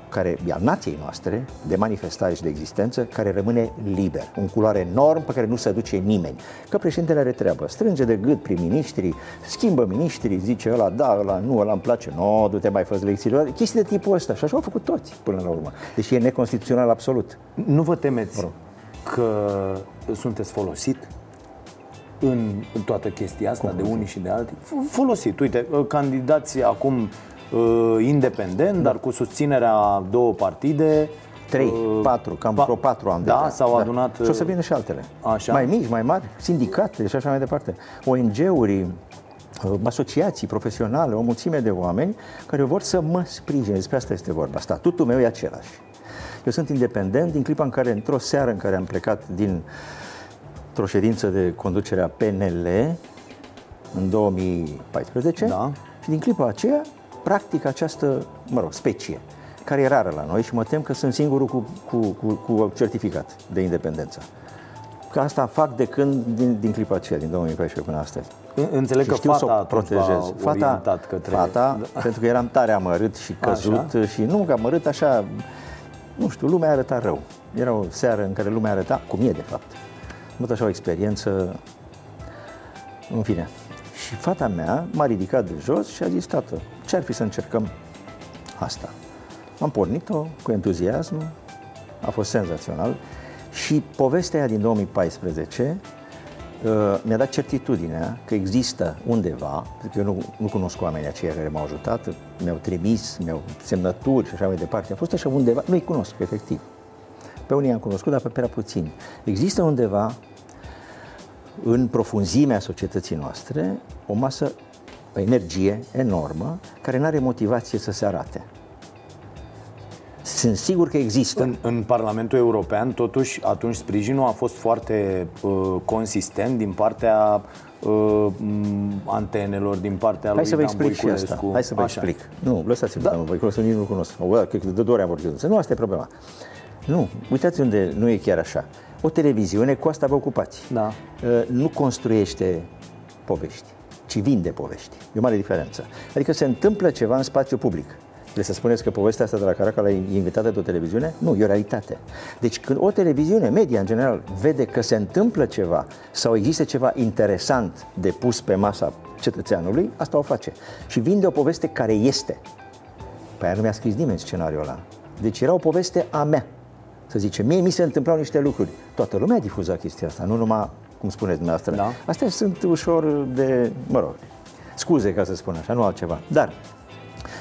care e al nației noastre, de manifestare și de existență, care rămâne liber. Un culoare enorm pe care nu se duce nimeni. Că președintele are treabă. Strânge de gât prim-ministrii, schimbă ministrii, zice ăla da, ăla nu, ăla îmi place, nu, du-te mai fă lecțiile. Chestii de tipul ăsta. Și așa au făcut toți până la urmă. Deci e neconstituțional absolut. Nu vă temeți că sunteți folosit în, în toată chestia asta, de unii și de alții? F- Folosit. Uite, candidați acum uh, independent, dar cu susținerea două partide, 3, 4, cam vreo 4 ani da, deja. s-au adunat, Și o să vină și altele. Așa. Mai mici, mai mari, sindicate și așa mai departe. ONG-uri, uh, asociații profesionale, o mulțime de oameni care vor să mă sprijine. Despre asta este vorba. Statutul meu e același. Eu sunt independent din clipa în care, într-o seară în care am plecat din o ședință de conducere a PNL în 2014 da. și din clipa aceea practic această, mă rog, specie care e rară la noi și mă tem că sunt singurul cu, cu, cu, cu certificat de independență. Că asta fac de când, din, din clipa aceea, din 2014 până astăzi. Înțeleg și că știu fata să o atunci protejez. v-a Fata, orientat către... fata pentru că eram tare amărât și căzut Așa. și nu că amărât așa, nu știu, lumea arăta rău. Era o seară în care lumea arăta, cum e de fapt. Am avut așa o experiență, în fine. Și fata mea m-a ridicat de jos și a zis, tată, ce ar fi să încercăm asta? Am pornit-o cu entuziasm, a fost senzațional și povestea aia din 2014 uh, mi-a dat certitudinea că există undeva, pentru că eu nu, nu cunosc oamenii aceia care m-au ajutat, mi-au trimis, mi-au semnături și așa mai departe. A fost așa undeva, nu-i cunosc, efectiv. Pe unii am cunoscut, dar pe prea puțini. Există undeva în profunzimea societății noastre o masă, o energie enormă care nu are motivație să se arate. Sunt sigur că există. În, în Parlamentul European, totuși, atunci sprijinul a fost foarte uh, consistent din partea uh, m, antenelor, din partea Hai lui să vă Dan explic și Voiculescu. asta. Hai să vă Așa. explic. Nu, lăsați-mă, da. Voiculescu, nici nu-l cunosc. O, cred că de două ori am vorbit. Nu, asta e problema. Nu, uitați unde nu e chiar așa. O televiziune, cu asta vă ocupați. Da. Uh, Nu construiește povești, ci vinde povești. E o mare diferență. Adică se întâmplă ceva în spațiu public. Trebuie să spuneți că povestea asta de la Caracala e invitată de o televiziune? Nu, e o realitate. Deci când o televiziune, media în general, vede că se întâmplă ceva sau există ceva interesant de pus pe masa cetățeanului, asta o face. Și vinde o poveste care este. Pe aia nu mi-a scris nimeni scenariul ăla. Deci era o poveste a mea. Să zice, mie mi se întâmplau niște lucruri. Toată lumea a difuzat chestia asta, nu numai, cum spuneți dumneavoastră. Da. Astea sunt ușor de, mă rog, scuze ca să spun așa, nu altceva. Dar,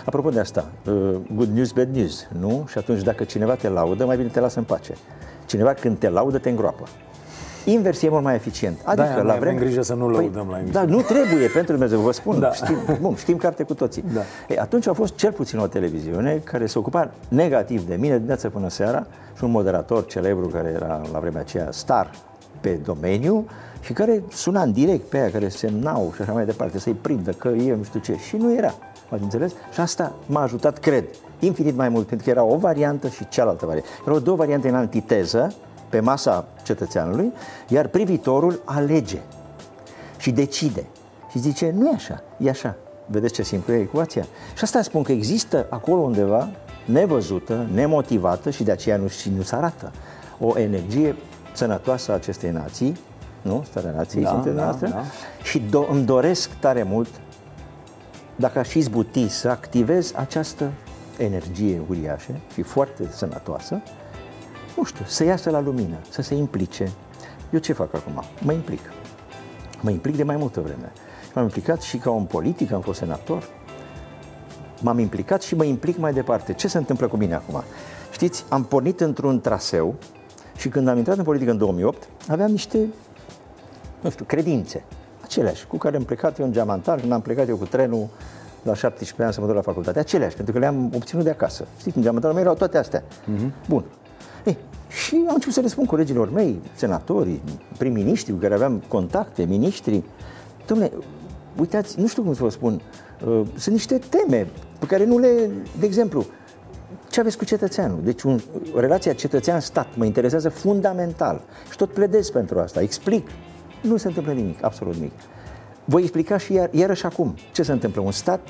apropo de asta, uh, good news, bad news, nu? Și atunci dacă cineva te laudă, mai bine te lasă în pace. Cineva când te laudă, te îngroapă. Invers e mult mai eficient. Adică Da, noi la avem vreme... grijă să nu lăudăm la emisiune. Da, nu trebuie, pentru Dumnezeu, vă spun. Da. Da. Știm, bun, știm carte cu toții. Da. E, atunci a fost cel puțin o televiziune care se ocupa negativ de mine dimineața până seara și un moderator celebru care era la vremea aceea star pe domeniu și care suna în direct pe aia care semnau și așa mai departe, să-i prindă că e nu știu ce. Și nu era. Ați înțeles? Și asta m-a ajutat, cred, infinit mai mult, pentru că era o variantă și cealaltă variantă. Erau două variante în antiteză pe masa cetățeanului, iar privitorul alege și decide. Și zice, nu e așa, e așa. Vedeți ce simplu e ecuația? Și asta spun că există acolo undeva, nevăzută, nemotivată și de aceea nu, și nu se arată, o energie sănătoasă a acestei nații, nu? Starea nației Da, sunteți da, noastră? da. Și do- îmi doresc tare mult, dacă aș izbuti, să activez această energie uriașă și foarte sănătoasă, nu știu, să iasă la lumină, să se implice. Eu ce fac acum? Mă implic. Mă implic de mai multă vreme. M-am implicat și ca om politic, am fost senator. M-am implicat și mă implic mai departe. Ce se întâmplă cu mine acum? Știți, am pornit într-un traseu și când am intrat în politică în 2008, aveam niște, nu știu, credințe. Aceleași, cu care am plecat eu în geamantar, când am plecat eu cu trenul la 17 ani să mă duc la facultate. Aceleași, pentru că le-am obținut de acasă. Știți, în geamantarul meu erau toate astea. Bun. Ei, și am început să le spun colegilor mei, senatorii, prim-ministri cu care aveam contacte, miniștri. Dom'le, uitați, nu știu cum să vă spun, uh, sunt niște teme pe care nu le, de exemplu, ce aveți cu cetățeanul? Deci un, relația cetățean-stat mă interesează fundamental și tot pledez pentru asta, explic. Nu se întâmplă nimic, absolut nimic. Voi explica și iar, iarăși acum ce se întâmplă. Un stat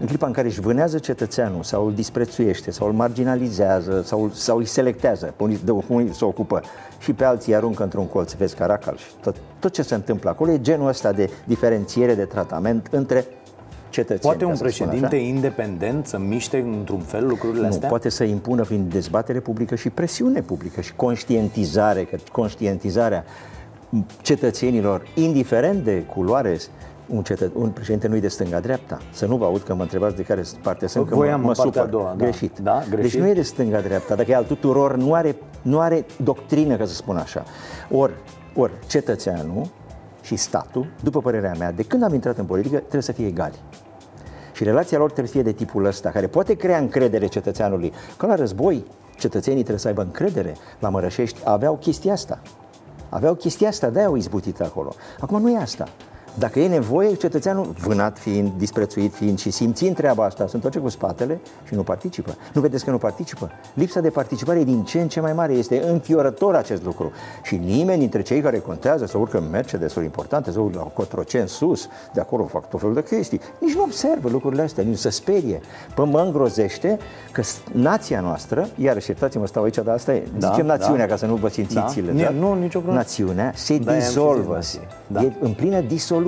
în clipa în care își vânează cetățeanul sau îl disprețuiește sau îl marginalizează sau, sau îi selectează, pe unii, de unii se ocupă și pe alții îi aruncă într-un colț, vezi caracal și tot, tot ce se întâmplă acolo e genul ăsta de diferențiere de tratament între cetățeni. Poate ca un să spun președinte așa. independent să miște într-un fel lucrurile Nu, astea? poate să impună prin dezbatere publică și presiune publică și conștientizare, că conștientizarea cetățenilor, indiferent de culoare un, cetă, un președinte nu e de stânga-dreapta. Să nu vă aud că mă întrebați de care parte sunt, că Voiam mă, în mă partea supăr. a doua, da. greșit. Da, greșit. Deci nu e de stânga-dreapta, dacă e al tuturor, nu are, nu are doctrină, ca să spun așa. Ori, ori cetățeanul și statul, după părerea mea, de când am intrat în politică, trebuie să fie egali. Și relația lor trebuie să fie de tipul ăsta, care poate crea încredere cetățeanului. Că la război, cetățenii trebuie să aibă încredere. La Mărășești aveau chestia asta. Aveau chestia asta, de-aia au izbutit acolo. Acum nu e asta. Dacă e nevoie, cetățeanul, vânat fiind, disprețuit fiind și simțind treaba asta, se întoarce cu spatele și nu participă. Nu vedeți că nu participă? Lipsa de participare e din ce în ce mai mare. Este înfiorător acest lucru. Și nimeni dintre cei care contează să urcă în Mercedes-uri importante, să urcă la Cotrocen sus, de acolo fac tot felul de chestii, nici nu observă lucrurile astea, nici se sperie. Păi mă îngrozește că nația noastră, iarăși iertați-mă, stau aici, dar asta e, Da, zicem națiunea da. ca să nu vă simțiți Da. da. Nu, nicio problemă. Națiunea se Da, i-am și zis dizolvă, nație. Da. e în plină disoluție.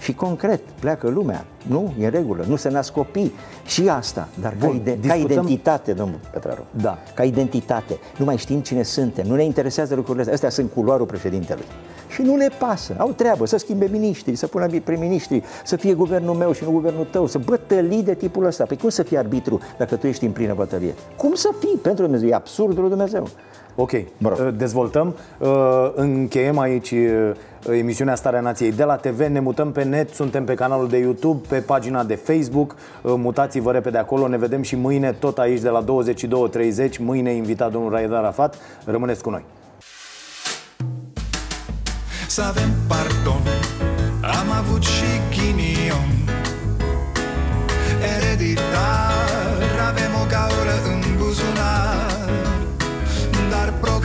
Și concret, pleacă lumea, nu? E în regulă, nu se nasc copii. Și asta, dar ca, Bun, ide- ca discutăm- identitate, domnul Petraru. Da. Ca identitate. Nu mai știm cine suntem, nu ne interesează lucrurile astea. Astea sunt culoarul președintelui. Și nu le pasă. Au treabă să schimbe miniștri, să pună prim-ministri, să fie guvernul meu și nu guvernul tău, să bătălii de tipul ăsta. Păi cum să fii arbitru dacă tu ești în plină bătălie? Cum să fii? Pentru Dumnezeu, e absurdul lui Dumnezeu. Ok, dezvoltăm. Uh, Încheiem aici uh, emisiunea Starea Nației de la TV, ne mutăm pe net, suntem pe canalul de YouTube, pe pagina de Facebook, Uh, mutați-vă repede acolo, ne vedem și mâine tot aici de la 22.30, mâine invitat domnul Raed Arafat, rămâneți cu noi. Să avem pardon. Am avut și ghinion. Ereditar Avem o gaură